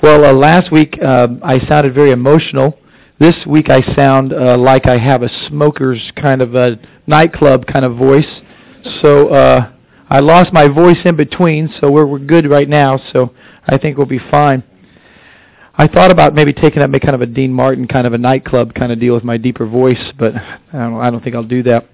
Well, uh, last week uh, I sounded very emotional. This week I sound uh, like I have a smoker's kind of a nightclub kind of voice. So uh, I lost my voice in between, so we're, we're good right now. So I think we'll be fine. I thought about maybe taking up maybe kind of a Dean Martin kind of a nightclub kind of deal with my deeper voice, but I don't, I don't think I'll do that.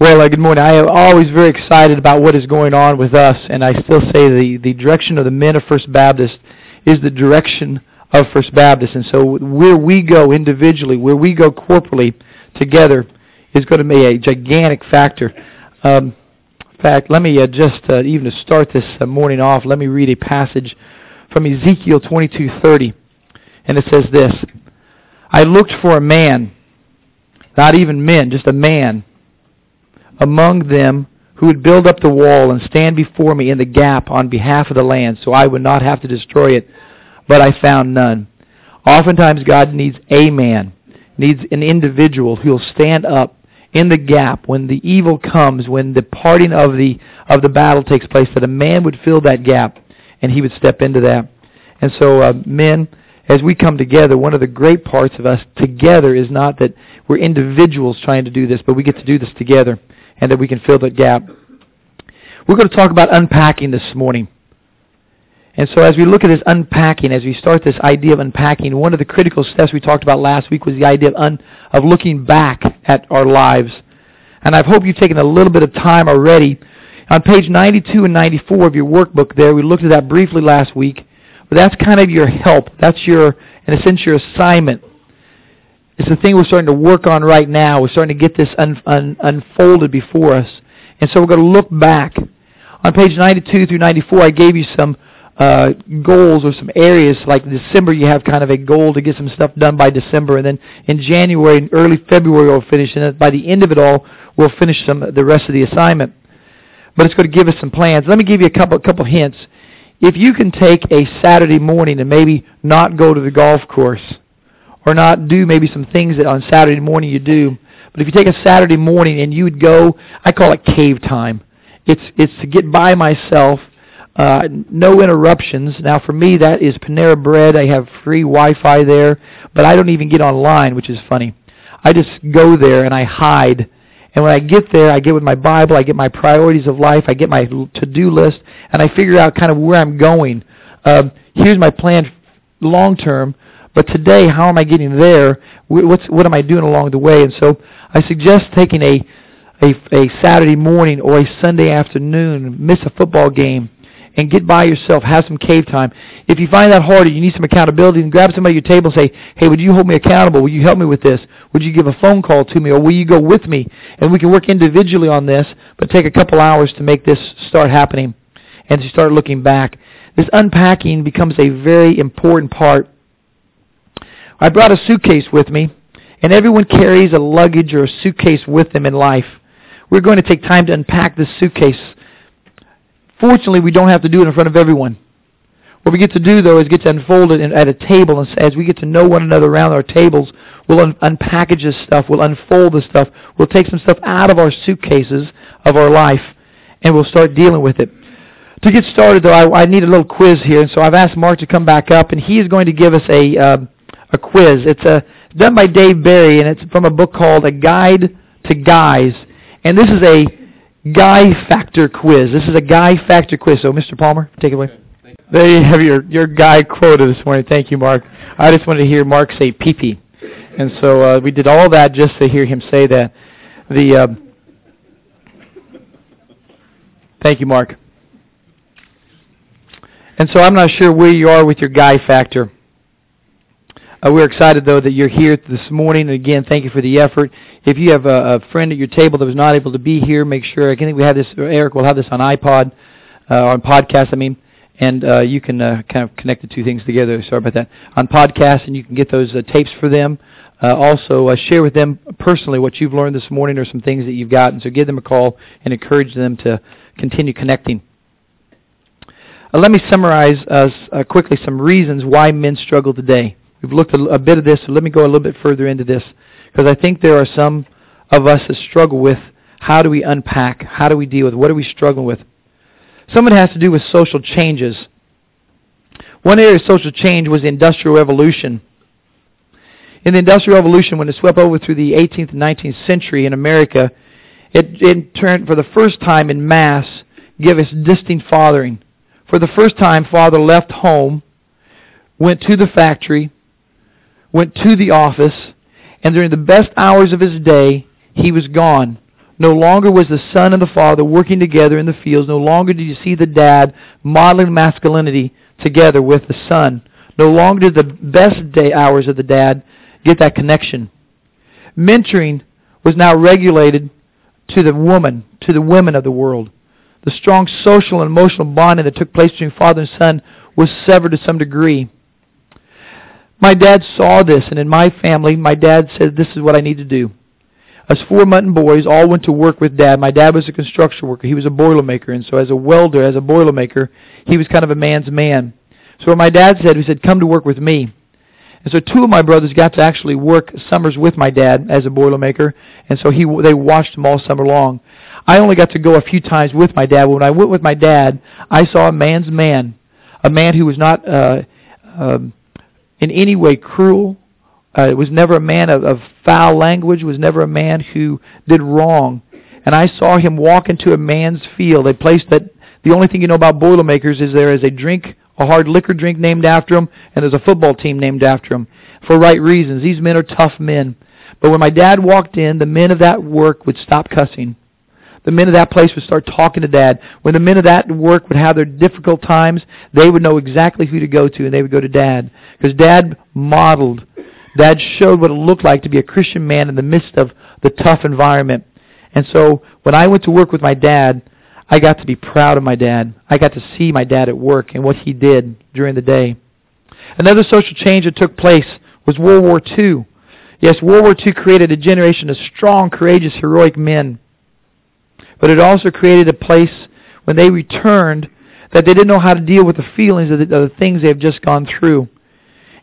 Well, uh, good morning. I am always very excited about what is going on with us, and I still say the, the direction of the men of First Baptist is the direction of First Baptist. And so where we go individually, where we go corporally together, is going to be a gigantic factor. Um, in fact, let me uh, just, uh, even to start this uh, morning off, let me read a passage from Ezekiel 22:30, and it says this: I looked for a man, not even men, just a man among them who would build up the wall and stand before me in the gap on behalf of the land so I would not have to destroy it, but I found none. Oftentimes God needs a man, needs an individual who will stand up in the gap when the evil comes, when the parting of the of the battle takes place, that a man would fill that gap and he would step into that. And so, uh, men, as we come together, one of the great parts of us together is not that we're individuals trying to do this, but we get to do this together and that we can fill that gap. We're going to talk about unpacking this morning. And so as we look at this unpacking, as we start this idea of unpacking, one of the critical steps we talked about last week was the idea of, un, of looking back at our lives. And I hope you've taken a little bit of time already. On page 92 and 94 of your workbook there, we looked at that briefly last week. But that's kind of your help. That's your, in a sense, your assignment it's the thing we're starting to work on right now. We're starting to get this un, un, unfolded before us. And so we're going to look back. On page 92 through 94, I gave you some uh, goals or some areas. Like December, you have kind of a goal to get some stuff done by December. And then in January and early February, we'll finish. And by the end of it all, we'll finish some the rest of the assignment. But it's going to give us some plans. Let me give you a couple, couple hints. If you can take a Saturday morning and maybe not go to the golf course, or not do maybe some things that on Saturday morning you do. But if you take a Saturday morning and you would go, I call it cave time. It's it's to get by myself, uh, no interruptions. Now for me that is Panera Bread. I have free Wi-Fi there, but I don't even get online, which is funny. I just go there and I hide. And when I get there, I get with my Bible, I get my priorities of life, I get my to-do list, and I figure out kind of where I'm going. Um, here's my plan long term but today, how am I getting there? What's, what am I doing along the way? And so I suggest taking a, a, a Saturday morning or a Sunday afternoon, miss a football game, and get by yourself. Have some cave time. If you find that hard you need some accountability, then grab somebody at your table and say, hey, would you hold me accountable? Will you help me with this? Would you give a phone call to me? Or will you go with me? And we can work individually on this, but take a couple hours to make this start happening and to start looking back. This unpacking becomes a very important part I brought a suitcase with me, and everyone carries a luggage or a suitcase with them in life. We're going to take time to unpack this suitcase. Fortunately, we don't have to do it in front of everyone. What we get to do, though, is get to unfold it at a table. And as we get to know one another around our tables, we'll un- unpackage this stuff. We'll unfold this stuff. We'll take some stuff out of our suitcases of our life, and we'll start dealing with it. To get started, though, I, I need a little quiz here. And so I've asked Mark to come back up, and he is going to give us a... Uh, a quiz. It's a done by Dave Barry, and it's from a book called A Guide to Guys. And this is a guy factor quiz. This is a guy factor quiz. So, Mr. Palmer, take it away. There you have your, your guy quota this morning. Thank you, Mark. I just wanted to hear Mark say pee-pee. And so uh, we did all that just to hear him say that. The uh, Thank you, Mark. And so I'm not sure where you are with your guy factor. Uh, we're excited, though, that you're here this morning. And again, thank you for the effort. If you have a, a friend at your table that was not able to be here, make sure. I think we have this. Eric we'll have this on iPod, uh, on podcast. I mean, and uh, you can uh, kind of connect the two things together. Sorry about that. On podcast, and you can get those uh, tapes for them. Uh, also, uh, share with them personally what you've learned this morning or some things that you've gotten. So give them a call and encourage them to continue connecting. Uh, let me summarize uh, uh, quickly some reasons why men struggle today. We've looked a, a bit of this, so let me go a little bit further into this because I think there are some of us that struggle with how do we unpack, how do we deal with, what are we struggling with. Some of it has to do with social changes. One area of social change was the Industrial Revolution. In the Industrial Revolution, when it swept over through the 18th and 19th century in America, it, in turn, for the first time in mass, gave us distinct fathering. For the first time, father left home, went to the factory, went to the office, and during the best hours of his day, he was gone. No longer was the son and the father working together in the fields. No longer did you see the dad modeling masculinity together with the son. No longer did the best day hours of the dad get that connection. Mentoring was now regulated to the woman, to the women of the world. The strong social and emotional bonding that took place between father and son was severed to some degree. My dad saw this, and in my family, my dad said, This is what I need to do. Us four Mutton boys all went to work with Dad. My dad was a construction worker. He was a boilermaker, and so as a welder, as a boilermaker, he was kind of a man's man. So what my dad said, he said, come to work with me. And so two of my brothers got to actually work summers with my dad as a boilermaker, and so he they watched him all summer long. I only got to go a few times with my dad. When I went with my dad, I saw a man's man, a man who was not uh, um, in any way cruel, uh, was never a man of, of foul language, was never a man who did wrong. And I saw him walk into a man's field, a place that the only thing you know about Boilermakers is there is a drink, a hard liquor drink named after him, and there's a football team named after him for right reasons. These men are tough men. But when my dad walked in, the men of that work would stop cussing. The men of that place would start talking to dad. When the men of that work would have their difficult times, they would know exactly who to go to, and they would go to dad. Because dad modeled Dad showed what it looked like to be a Christian man in the midst of the tough environment. And so when I went to work with my dad, I got to be proud of my dad. I got to see my dad at work and what he did during the day. Another social change that took place was World War II. Yes, World War II created a generation of strong, courageous, heroic men. But it also created a place when they returned that they didn't know how to deal with the feelings of the, of the things they have just gone through.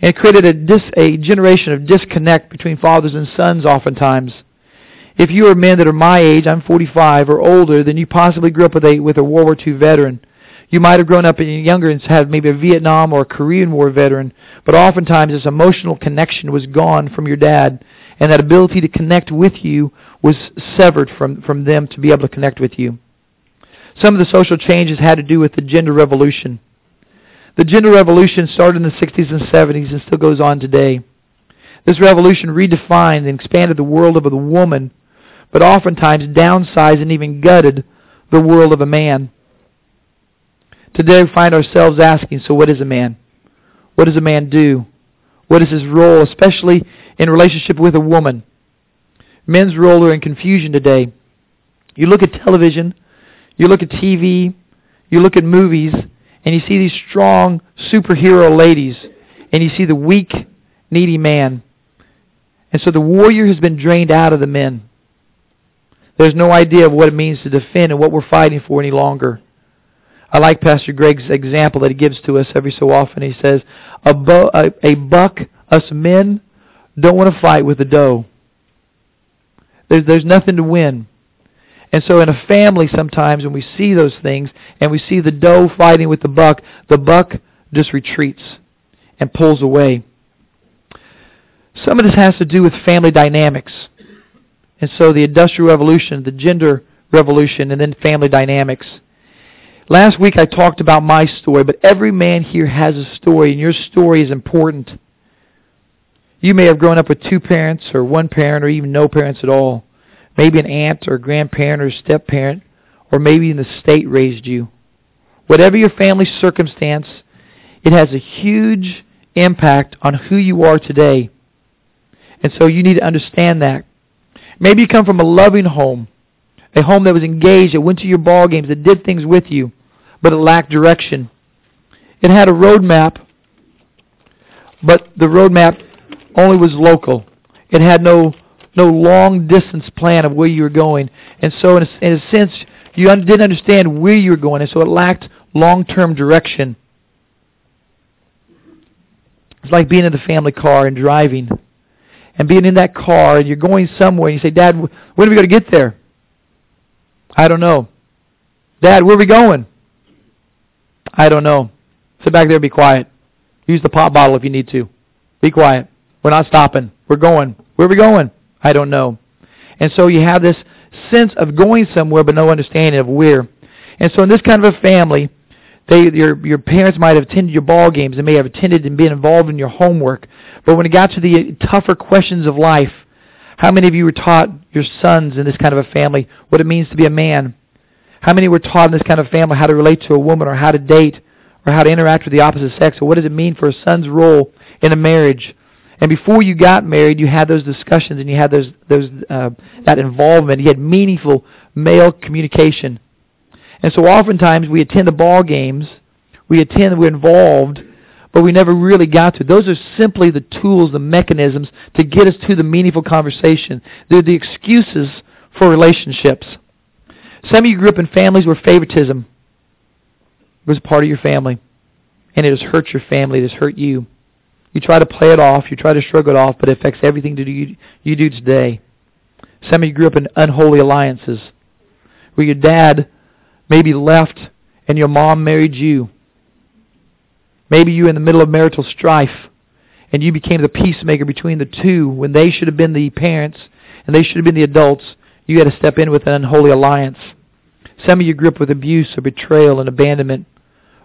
And it created a, dis, a generation of disconnect between fathers and sons oftentimes. If you are men that are my age, I'm 45 or older, then you possibly grew up with a, with a World War II veteran. You might have grown up younger and had maybe a Vietnam or a Korean War veteran, but oftentimes this emotional connection was gone from your dad, and that ability to connect with you was severed from, from them to be able to connect with you. Some of the social changes had to do with the gender revolution. The gender revolution started in the 60s and 70s and still goes on today. This revolution redefined and expanded the world of the woman, but oftentimes downsized and even gutted the world of a man. Today we find ourselves asking, so what is a man? What does a man do? What is his role, especially in relationship with a woman? Men's role are in confusion today. You look at television, you look at TV, you look at movies, and you see these strong superhero ladies, and you see the weak, needy man. And so the warrior has been drained out of the men. There's no idea of what it means to defend and what we're fighting for any longer. I like Pastor Greg's example that he gives to us every so often. He says, a, bu- a, a buck, us men, don't want to fight with a doe. There's, there's nothing to win. And so in a family sometimes when we see those things and we see the doe fighting with the buck, the buck just retreats and pulls away. Some of this has to do with family dynamics. And so the Industrial Revolution, the gender revolution, and then family dynamics. Last week I talked about my story, but every man here has a story, and your story is important. You may have grown up with two parents or one parent or even no parents at all maybe an aunt or grandparent or step parent, or maybe the state raised you. Whatever your family circumstance, it has a huge impact on who you are today. And so you need to understand that. Maybe you come from a loving home, a home that was engaged, that went to your ball games, that did things with you, but it lacked direction. It had a roadmap, but the roadmap only was local. It had no no long distance plan of where you were going. And so, in a, in a sense, you un- didn't understand where you were going, and so it lacked long term direction. It's like being in the family car and driving. And being in that car, and you're going somewhere, and you say, Dad, when are we going to get there? I don't know. Dad, where are we going? I don't know. Sit back there be quiet. Use the pop bottle if you need to. Be quiet. We're not stopping. We're going. Where are we going? I don't know. And so you have this sense of going somewhere but no understanding of where. And so in this kind of a family, they, your, your parents might have attended your ball games. and may have attended and been involved in your homework. But when it got to the tougher questions of life, how many of you were taught your sons in this kind of a family what it means to be a man? How many were taught in this kind of family how to relate to a woman or how to date or how to interact with the opposite sex or what does it mean for a son's role in a marriage? And before you got married, you had those discussions and you had those those uh, that involvement. You had meaningful male communication. And so oftentimes we attend the ball games, we attend, we're involved, but we never really got to. Those are simply the tools, the mechanisms to get us to the meaningful conversation. They're the excuses for relationships. Some of you grew up in families where favoritism was part of your family, and it has hurt your family, it has hurt you. You try to play it off, you try to shrug it off, but it affects everything that you, you do today. Some of you grew up in unholy alliances, where your dad maybe left and your mom married you. Maybe you were in the middle of marital strife, and you became the peacemaker between the two when they should have been the parents and they should have been the adults. You had to step in with an unholy alliance. Some of you grew up with abuse or betrayal and abandonment,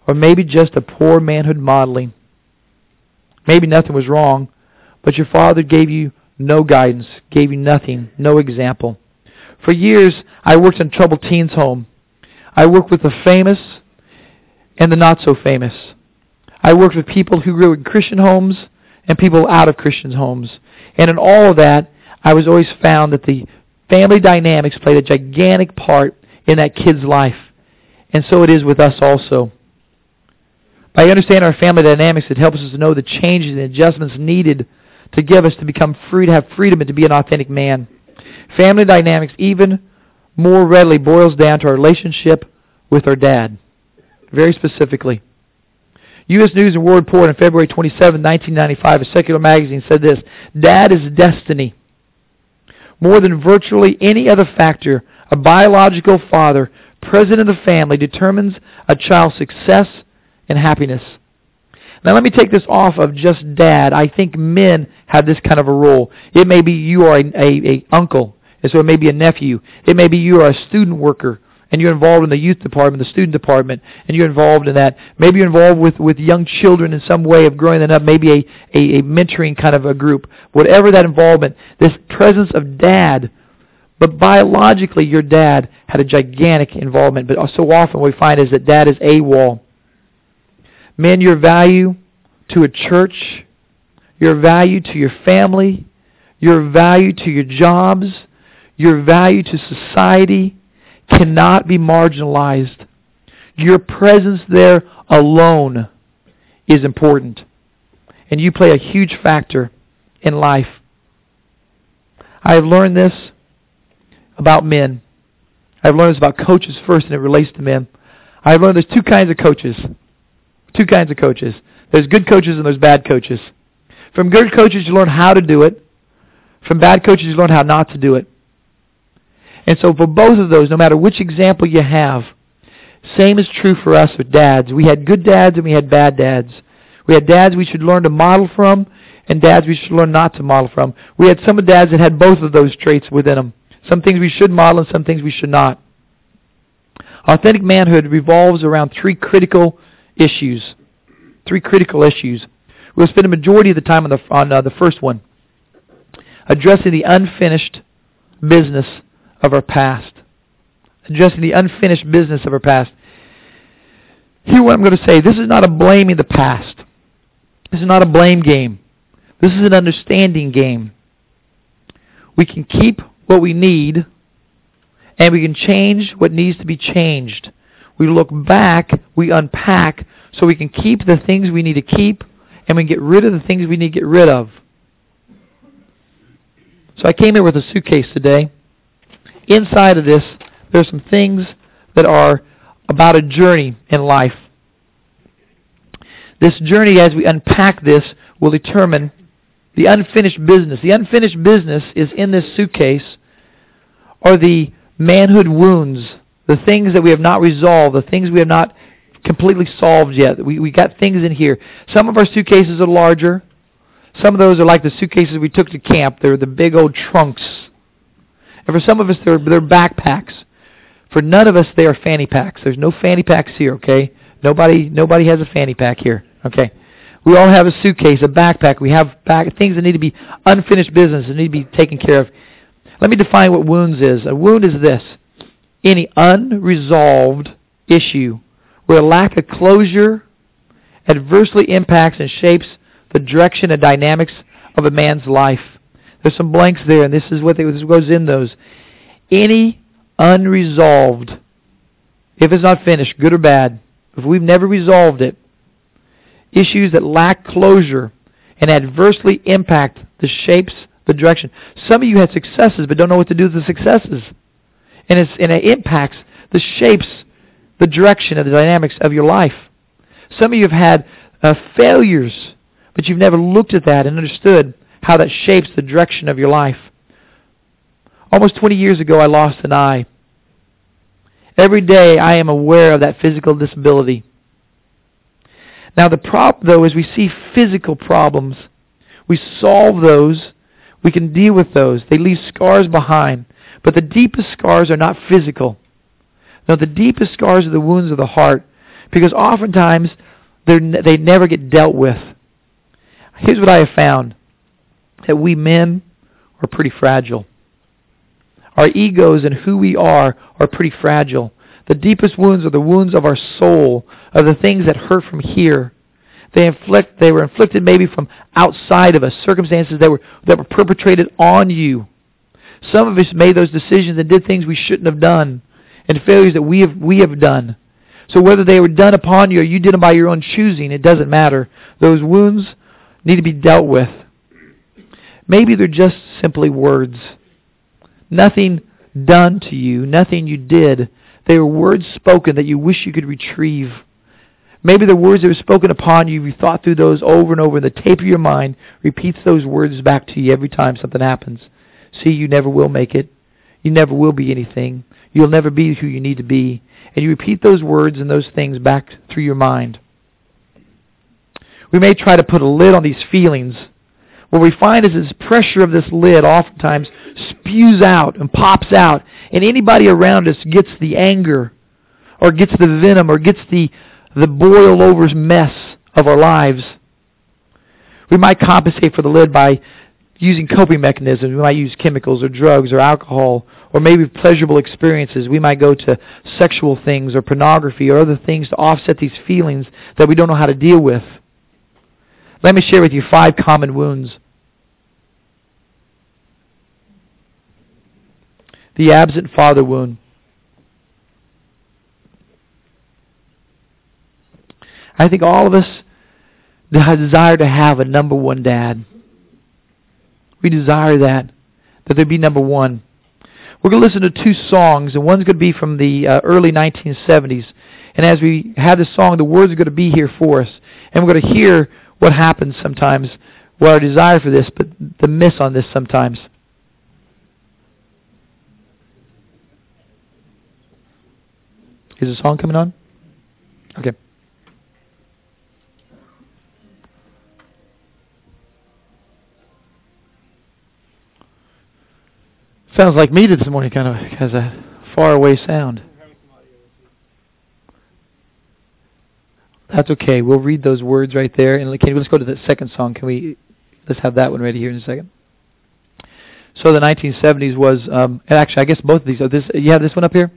or maybe just a poor manhood modeling. Maybe nothing was wrong, but your father gave you no guidance, gave you nothing, no example. For years, I worked in troubled teens' home. I worked with the famous and the not so famous. I worked with people who grew in Christian homes and people out of Christian homes. And in all of that, I was always found that the family dynamics played a gigantic part in that kid's life. And so it is with us also. By understanding our family dynamics, it helps us to know the changes and adjustments needed to give us to become free, to have freedom, and to be an authentic man. Family dynamics even more readily boils down to our relationship with our dad, very specifically. U.S. News and World Report on February 27, 1995, a secular magazine said this, Dad is destiny. More than virtually any other factor, a biological father, president of the family, determines a child's success and happiness. Now let me take this off of just dad. I think men have this kind of a role. It may be you are a, a, a uncle, and so it may be a nephew. It may be you are a student worker, and you're involved in the youth department, the student department, and you're involved in that. Maybe you're involved with, with young children in some way of growing them up, maybe a, a, a mentoring kind of a group. Whatever that involvement, this presence of dad but biologically, your dad had a gigantic involvement. But so often what we find is that dad is AWOL. Men, your value to a church, your value to your family, your value to your jobs, your value to society cannot be marginalized. Your presence there alone is important. And you play a huge factor in life. I have learned this about men. I've learned this about coaches first, and it relates to men. I've learned there's two kinds of coaches. Two kinds of coaches. There's good coaches and there's bad coaches. From good coaches, you learn how to do it. From bad coaches, you learn how not to do it. And so for both of those, no matter which example you have, same is true for us with dads. We had good dads and we had bad dads. We had dads we should learn to model from and dads we should learn not to model from. We had some of dads that had both of those traits within them. Some things we should model and some things we should not. Authentic manhood revolves around three critical issues. Three critical issues. We'll spend a majority of the time on the, on, uh, the first one, addressing the unfinished business of our past. Addressing the unfinished business of our past. Here's what I'm going to say. This is not a blaming the past. This is not a blame game. This is an understanding game. We can keep what we need, and we can change what needs to be changed. We look back, we unpack, so we can keep the things we need to keep, and we get rid of the things we need to get rid of. So I came here with a suitcase today. Inside of this, there's some things that are about a journey in life. This journey, as we unpack this, will determine the unfinished business. The unfinished business is in this suitcase are the manhood wounds the things that we have not resolved, the things we have not completely solved yet. We we got things in here. Some of our suitcases are larger. Some of those are like the suitcases we took to camp. They're the big old trunks. And for some of us, they're they're backpacks. For none of us, they are fanny packs. There's no fanny packs here. Okay, nobody nobody has a fanny pack here. Okay. We all have a suitcase, a backpack. We have back, things that need to be unfinished business that need to be taken care of. Let me define what wounds is. A wound is this any unresolved issue where lack of closure adversely impacts and shapes the direction and dynamics of a man's life. There's some blanks there, and this is what this goes in those. Any unresolved, if it's not finished, good or bad, if we've never resolved it, issues that lack closure and adversely impact the shapes, the direction. Some of you had successes but don't know what to do with the successes. And, and it impacts the shapes, the direction, of the dynamics of your life. Some of you have had uh, failures, but you've never looked at that and understood how that shapes the direction of your life. Almost 20 years ago, I lost an eye. Every day, I am aware of that physical disability. Now the problem, though, is we see physical problems. We solve those. We can deal with those. They leave scars behind. But the deepest scars are not physical. No, the deepest scars are the wounds of the heart. Because oftentimes, they never get dealt with. Here's what I have found. That we men are pretty fragile. Our egos and who we are are pretty fragile. The deepest wounds are the wounds of our soul, of the things that hurt from here. They inflict they were inflicted maybe from outside of us, circumstances that were that were perpetrated on you. Some of us made those decisions and did things we shouldn't have done, and failures that we have we have done. So whether they were done upon you or you did them by your own choosing, it doesn't matter. Those wounds need to be dealt with. Maybe they're just simply words. Nothing done to you, nothing you did they were words spoken that you wish you could retrieve. Maybe the words that were spoken upon you, you thought through those over and over, and the tape of your mind repeats those words back to you every time something happens. See, you never will make it. You never will be anything. You'll never be who you need to be. And you repeat those words and those things back through your mind. We may try to put a lid on these feelings what we find is this pressure of this lid oftentimes spews out and pops out, and anybody around us gets the anger or gets the venom or gets the, the boil over mess of our lives. We might compensate for the lid by using coping mechanisms. We might use chemicals or drugs or alcohol or maybe pleasurable experiences. We might go to sexual things or pornography or other things to offset these feelings that we don't know how to deal with. Let me share with you five common wounds. The absent father wound. I think all of us desire to have a number one dad. We desire that, that there be number one. We're going to listen to two songs, and one's going to be from the uh, early 1970s. And as we have this song, the words are going to be here for us. And we're going to hear what happens sometimes, what our desire for this, but the miss on this sometimes. Is the song coming on? Sounds like me this morning, kind of has a far away sound. That's okay. We'll read those words right there. And can, let's go to the second song. Can we? Let's have that one ready here in a second. So the 1970s was, um, and actually, I guess both of these. Are this you have this one up here?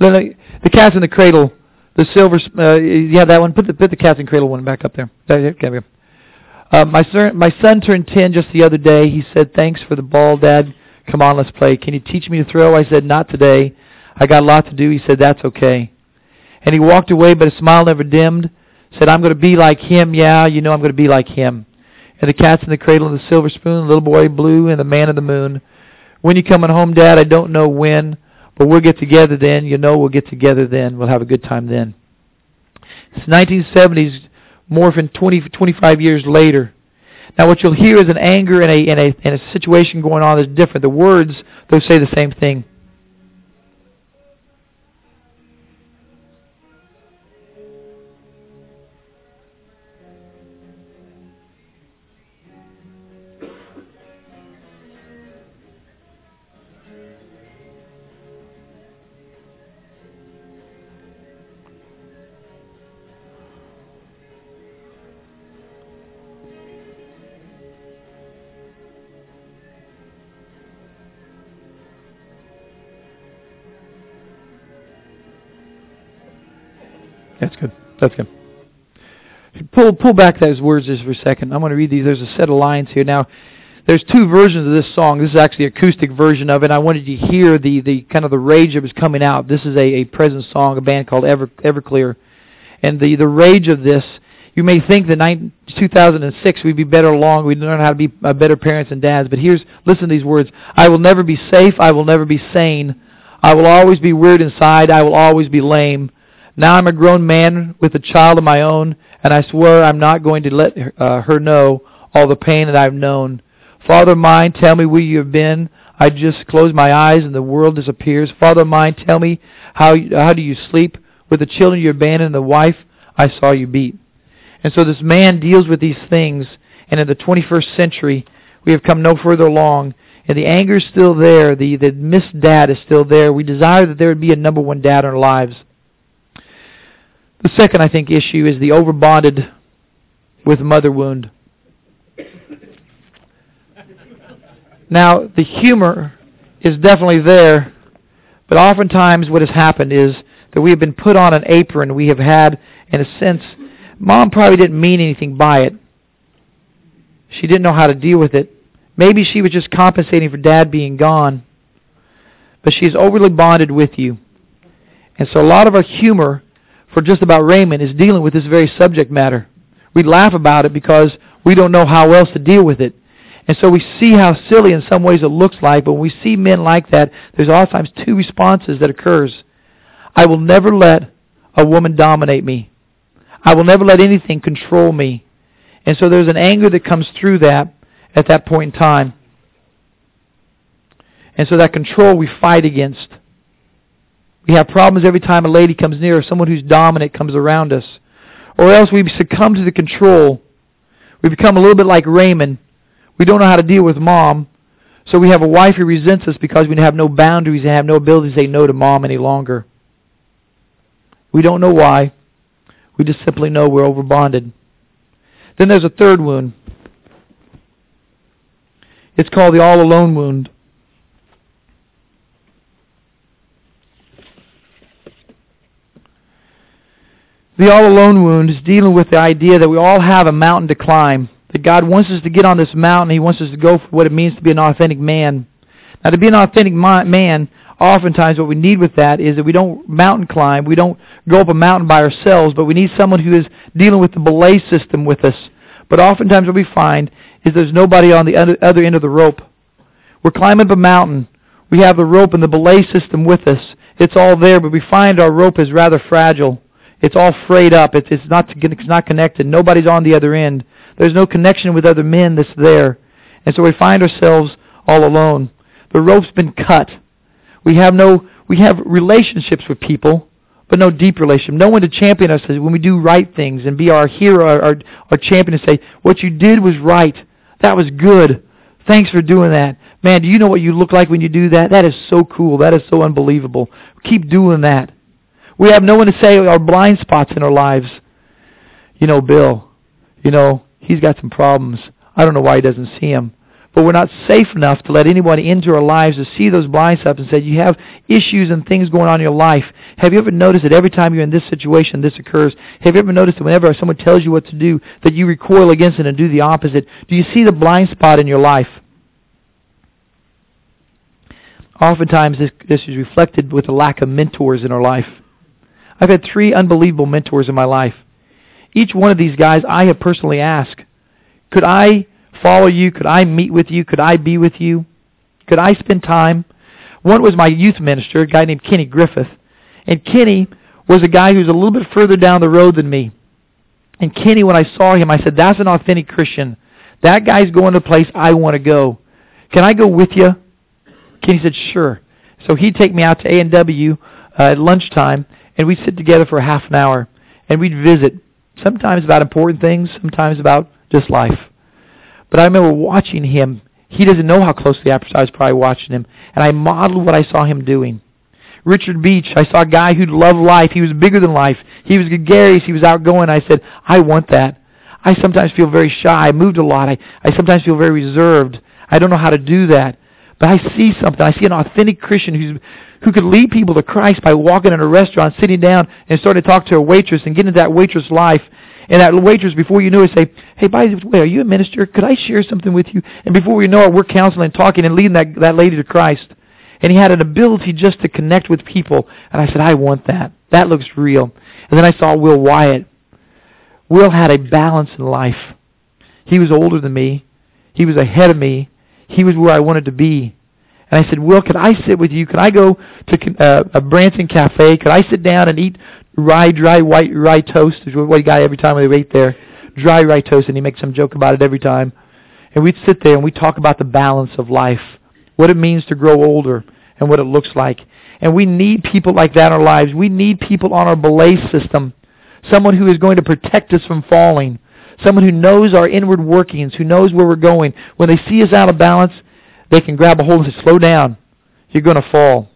No, the Cats in the Cradle, the silver. Uh, you have that one. Put the put the Cats in the Cradle one back up there. There, we go. Uh, my son, my son turned ten just the other day. He said, "Thanks for the ball, Dad. Come on, let's play. Can you teach me to throw?" I said, "Not today. I got a lot to do." He said, "That's okay." And he walked away, but his smile never dimmed. Said, I'm going to be like him. Yeah, you know I'm going to be like him. And the cat's in the cradle and the silver spoon, the little boy blue, and the man in the moon. When you coming home, Dad? I don't know when, but we'll get together then. You know we'll get together then. We'll have a good time then. It's 1970s, morphing 20, 25 years later. Now what you'll hear is an anger and a, and a, and a situation going on that's different. The words, they'll say the same thing. That's good. Pull pull back those words just for a second. I'm going to read these. There's a set of lines here. Now, there's two versions of this song. This is actually an acoustic version of it. I wanted you to hear the, the kind of the rage that was coming out. This is a, a present song, a band called Ever Everclear. And the, the rage of this, you may think that nine, 2006 we'd be better along, we'd learn how to be uh, better parents and dads. But here's, listen to these words. I will never be safe. I will never be sane. I will always be weird inside. I will always be lame. Now I'm a grown man with a child of my own, and I swear I'm not going to let uh, her know all the pain that I've known. Father mine, tell me where you have been. I just close my eyes and the world disappears. Father mine, tell me how how do you sleep with the children you abandoned and the wife I saw you beat. And so this man deals with these things, and in the 21st century, we have come no further along, and the anger is still there. The the missed dad is still there. We desire that there would be a number one dad in our lives. The second, I think, issue is the overbonded with mother wound. Now, the humor is definitely there, but oftentimes what has happened is that we have been put on an apron. We have had, in a sense, mom probably didn't mean anything by it. She didn't know how to deal with it. Maybe she was just compensating for dad being gone. But she's overly bonded with you. And so a lot of our humor for just about Raymond is dealing with this very subject matter. We laugh about it because we don't know how else to deal with it. And so we see how silly in some ways it looks like, but when we see men like that, there's oftentimes two responses that occurs. I will never let a woman dominate me. I will never let anything control me. And so there's an anger that comes through that at that point in time. And so that control we fight against. We have problems every time a lady comes near or someone who's dominant comes around us. Or else we succumb to the control. We become a little bit like Raymond. We don't know how to deal with mom. So we have a wife who resents us because we have no boundaries and have no ability to say no to mom any longer. We don't know why. We just simply know we're overbonded. Then there's a third wound. It's called the all alone wound. The all alone wound is dealing with the idea that we all have a mountain to climb. That God wants us to get on this mountain. He wants us to go for what it means to be an authentic man. Now, to be an authentic man, oftentimes what we need with that is that we don't mountain climb. We don't go up a mountain by ourselves, but we need someone who is dealing with the belay system with us. But oftentimes what we find is there's nobody on the other end of the rope. We're climbing up a mountain. We have the rope and the belay system with us. It's all there, but we find our rope is rather fragile. It's all frayed up. It's, it's, not, it's not connected. Nobody's on the other end. There's no connection with other men that's there. And so we find ourselves all alone. The rope's been cut. We have no we have relationships with people, but no deep relationship. No one to champion us when we do right things and be our hero, our, our, champion and say, what you did was right. That was good. Thanks for doing that. Man, do you know what you look like when you do that? That is so cool. That is so unbelievable. Keep doing that. We have no one to say our blind spots in our lives. You know, Bill, you know, he's got some problems. I don't know why he doesn't see them. But we're not safe enough to let anybody into our lives to see those blind spots and say, you have issues and things going on in your life. Have you ever noticed that every time you're in this situation, this occurs? Have you ever noticed that whenever someone tells you what to do, that you recoil against it and do the opposite? Do you see the blind spot in your life? Oftentimes, this, this is reflected with a lack of mentors in our life. I've had three unbelievable mentors in my life. Each one of these guys I have personally asked, could I follow you? Could I meet with you? Could I be with you? Could I spend time? One was my youth minister, a guy named Kenny Griffith. And Kenny was a guy who was a little bit further down the road than me. And Kenny, when I saw him, I said, that's an authentic Christian. That guy's going to a place I want to go. Can I go with you? Kenny said, sure. So he'd take me out to A&W uh, at lunchtime, and we'd sit together for half an hour, and we'd visit, sometimes about important things, sometimes about just life. But I remember watching him. He doesn't know how closely I was probably watching him, and I modeled what I saw him doing. Richard Beach, I saw a guy who loved life. He was bigger than life. He was gregarious. He was outgoing. I said, I want that. I sometimes feel very shy. I moved a lot. I, I sometimes feel very reserved. I don't know how to do that. But I see something. I see an authentic Christian who's who could lead people to Christ by walking in a restaurant, sitting down, and starting to talk to a waitress and get into that waitress life. And that waitress, before you know it, say, "Hey, by the way, are you a minister? Could I share something with you?" And before we know it, we're counseling, talking, and leading that that lady to Christ. And he had an ability just to connect with people. And I said, "I want that. That looks real." And then I saw Will Wyatt. Will had a balance in life. He was older than me. He was ahead of me. He was where I wanted to be. And I said, Will, could I sit with you? Could I go to uh, a Branson Cafe? Could I sit down and eat rye, dry white rye toast? What he got every time we ate there. Dry rye toast, and he makes some joke about it every time. And we'd sit there and we'd talk about the balance of life, what it means to grow older, and what it looks like. And we need people like that in our lives. We need people on our belay system, someone who is going to protect us from falling, someone who knows our inward workings, who knows where we're going. When they see us out of balance, they can grab a hold and say, slow down. You're going to fall.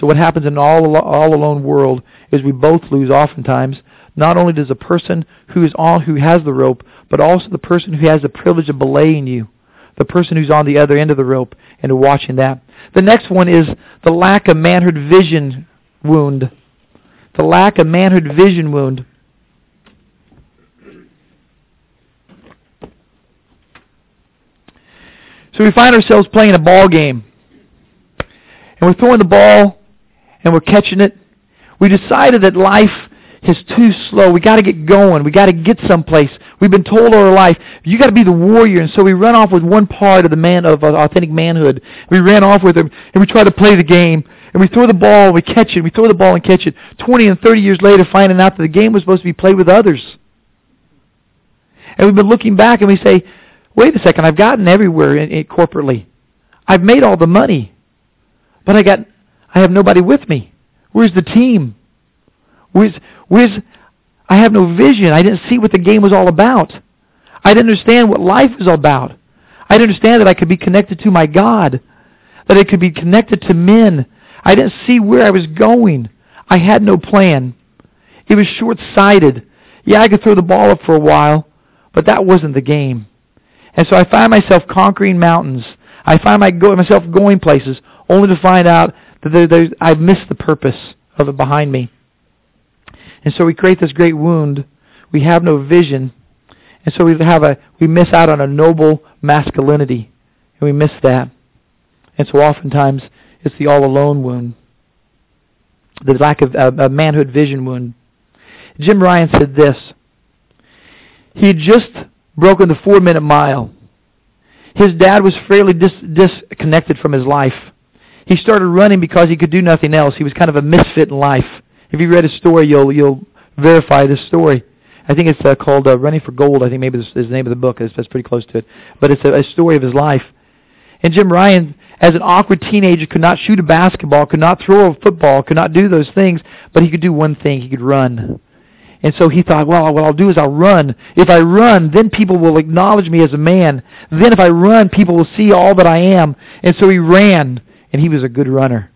So what happens in an all, all alone world is we both lose oftentimes. Not only does the person who is on who has the rope, but also the person who has the privilege of belaying you, the person who's on the other end of the rope and watching that. The next one is the lack of manhood vision wound. The lack of manhood vision wound. So we find ourselves playing a ball game. And we're throwing the ball and we're catching it. We decided that life is too slow. We got to get going. We got to get someplace. We've been told all our life, you got to be the warrior. And so we run off with one part of the man of authentic manhood. We ran off with him and we try to play the game. And we throw the ball, we catch it. We throw the ball and catch it. 20 and 30 years later, finding out that the game was supposed to be played with others. And we've been looking back and we say, wait a second, I've gotten everywhere in, in, corporately. I've made all the money. But I got I have nobody with me. Where's the team? Where's where's I have no vision. I didn't see what the game was all about. I didn't understand what life was all about. I didn't understand that I could be connected to my God, that I could be connected to men. I didn't see where I was going. I had no plan. It was short-sighted. Yeah, I could throw the ball up for a while, but that wasn't the game. And so I find myself conquering mountains. I find my go, myself going places only to find out that I've missed the purpose of it behind me. And so we create this great wound. We have no vision. And so we have a we miss out on a noble masculinity. And we miss that. And so oftentimes it's the all alone wound. The lack of uh, a manhood vision wound. Jim Ryun said this. He had broken the four minute mile. His dad was fairly dis- disconnected from his life. He started running because he could do nothing else. He was kind of a misfit in life. If you read his story, you'll you'll verify this story. I think it's uh, called uh, Running for Gold. I think maybe this is the name of the book. It's, it's pretty close to it. But it's a, a story of his life. And Jim Ryun, as an awkward teenager, could not shoot a basketball, could not throw a football, could not do those things, but he could do one thing. He could run. And so he thought, well, what I'll do is I'll run. If I run, then people will acknowledge me as a man. Then if I run, people will see all that I am. And so he ran, and he was a good runner.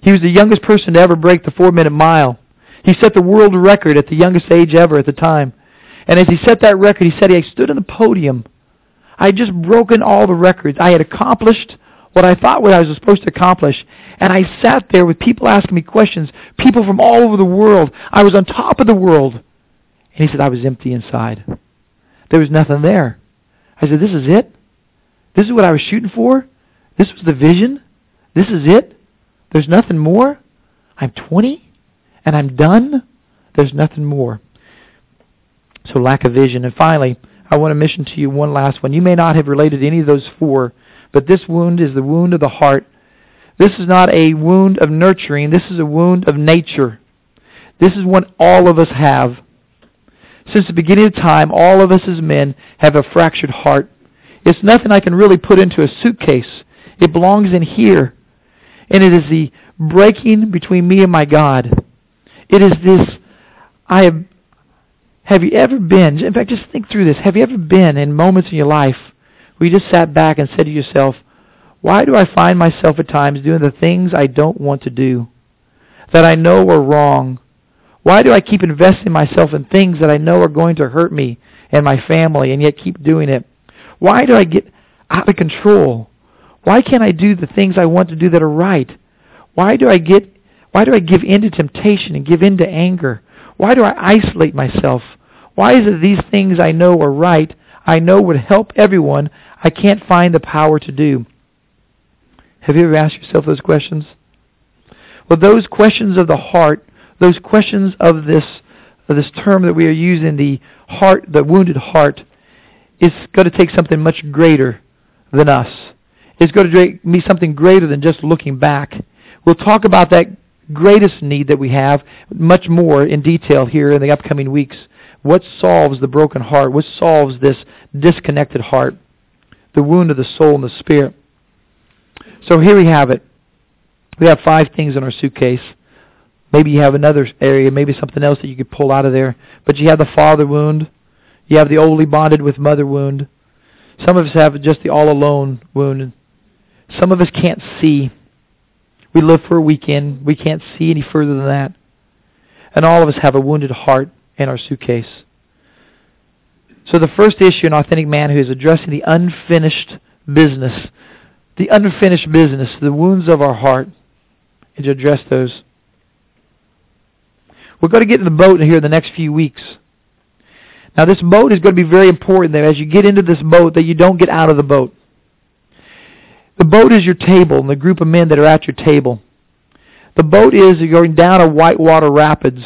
He was the youngest person to ever break the four-minute mile. He set the world record at the youngest age ever at the time. And as he set that record, he said, I stood on the podium. I had just broken all the records. I had accomplished what I thought what I was supposed to accomplish. And I sat there with people asking me questions, people from all over the world. I was on top of the world. And he said, I was empty inside. There was nothing there. I said, this is it? This is what I was shooting for? This was the vision? This is it? There's nothing more? I'm 20 and I'm done? There's nothing more. So lack of vision. And finally, I want to mention to you one last one. You may not have related any of those four, but this wound is the wound of the heart. This is not a wound of nurturing. This is a wound of nature. This is what all of us have. Since the beginning of time, all of us as men have a fractured heart. It's nothing I can really put into a suitcase. It belongs in here. And it is the breaking between me and my God. It is this, I have, have you ever been, in fact, just think through this. Have you ever been in moments in your life where you just sat back and said to yourself, why do I find myself at times doing the things I don't want to do, that I know are wrong, why do I keep investing myself in things that I know are going to hurt me and my family and yet keep doing it? Why do I get out of control? Why can't I do the things I want to do that are right? Why do I get why do I give in to temptation and give in to anger? Why do I isolate myself? Why is it these things I know are right, I know would help everyone, I can't find the power to do? Have you ever asked yourself those questions? Well, those questions of the heart, those questions of this of this term that we are using, the heart, the wounded heart, is going to take something much greater than us. It's going to be something greater than just looking back. We'll talk about that greatest need that we have much more in detail here in the upcoming weeks. What solves the broken heart? What solves this disconnected heart? The wound of the soul and the spirit. So here we have it. We have five things in our suitcase. Maybe you have another area, maybe something else that you could pull out of there. But you have the father wound. You have the oldly bonded with mother wound. Some of us have just the all alone wound. Some of us can't see. We live for a weekend. We can't see any further than that. And all of us have a wounded heart in our suitcase. So the first issue an authentic man who is addressing the unfinished business. The unfinished business, the wounds of our heart, and to address those. We're going to get in the boat here in the next few weeks. Now this boat is going to be very important that as you get into this boat that you don't get out of the boat. The boat is your table and the group of men that are at your table. The boat is going down a whitewater rapids.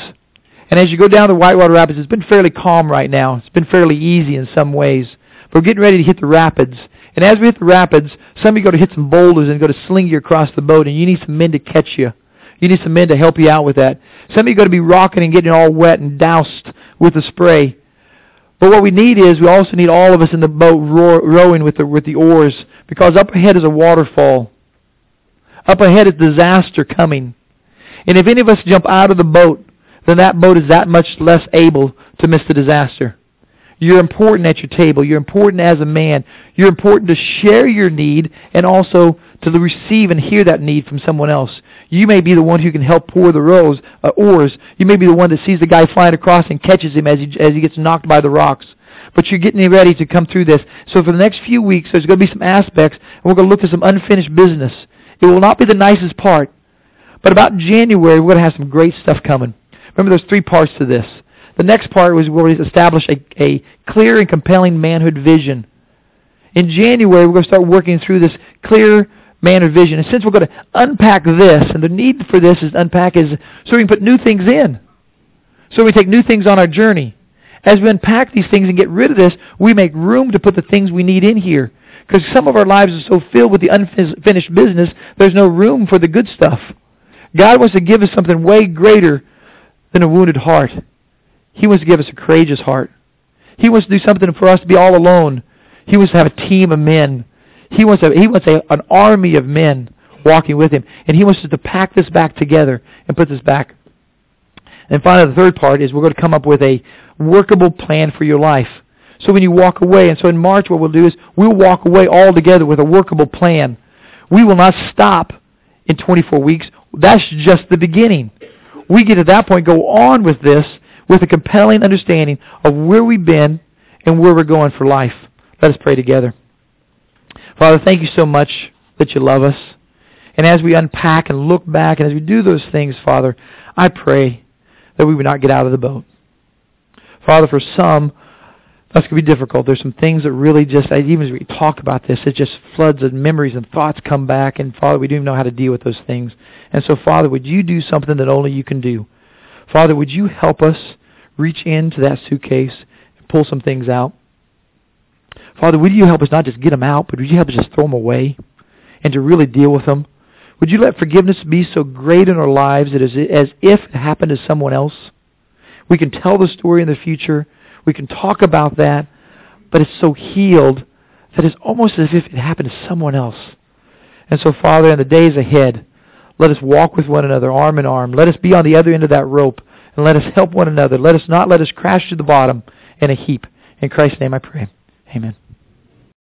And as you go down the whitewater rapids, it's been fairly calm right now. It's been fairly easy in some ways. But we're getting ready to hit the rapids. And as we hit the rapids, some of you go to hit some boulders and go to sling you across the boat, and you need some men to catch you. You need some men to help you out with that. Some of you are going to be rocking and getting all wet and doused with the spray. But what we need is we also need all of us in the boat row, rowing with the, with the oars because up ahead is a waterfall. Up ahead is disaster coming. And if any of us jump out of the boat, then that boat is that much less able to miss the disaster. You're important at your table. You're important as a man. You're important to share your need and also to receive and hear that need from someone else. You may be the one who can help pour the rows, uh, oars. You may be the one that sees the guy flying across and catches him as he, as he gets knocked by the rocks. But you're getting ready to come through this. So for the next few weeks, there's going to be some aspects, and we're going to look at some unfinished business. It will not be the nicest part. But about January, we're going to have some great stuff coming. Remember, there's three parts to this. The next part was where we establish a, a clear and compelling manhood vision. In January, we're going to start working through this clear manhood vision. And since we're going to unpack this, and the need for this is unpack is so we can put new things in. So we take new things on our journey. As we unpack these things and get rid of this, we make room to put the things we need in here. Because some of our lives are so filled with the unfinished business, there's no room for the good stuff. God wants to give us something way greater than a wounded heart. He wants to give us a courageous heart. He wants to do something for us to be all alone. He wants to have a team of men. He wants, a, he a, an army of men walking with him. And he wants us to pack this back together and put this back. And finally, the third part is we're going to come up with a workable plan for your life. So when you walk away, and so in March what we'll do is we'll walk away all together with a workable plan. We will not stop in 24 weeks. That's just the beginning. We get to that point, go on with this with a compelling understanding of where we've been and where we're going for life. Let us pray together. Father, thank you so much that you love us. And as we unpack and look back and as we do those things, Father, I pray that we would not get out of the boat. Father, for some, that's going to be difficult. There's some things that really just, even as we talk about this, it just floods of memories and thoughts come back. And Father, we don't even know how to deal with those things. And so, Father, would you do something that only you can do? Father, would you help us reach into that suitcase and pull some things out? Father, would you help us not just get them out, but would you help us just throw them away and to really deal with them? Would you let forgiveness be so great in our lives that as, as if it happened to someone else? We can tell the story in the future. We can talk about that, but it's so healed that it's almost as if it happened to someone else. And so, Father, in the days ahead, let us walk with one another arm in arm. Let us be on the other end of that rope, and let us help one another. Let us not let us crash to the bottom in a heap. In Christ's name I pray. Amen.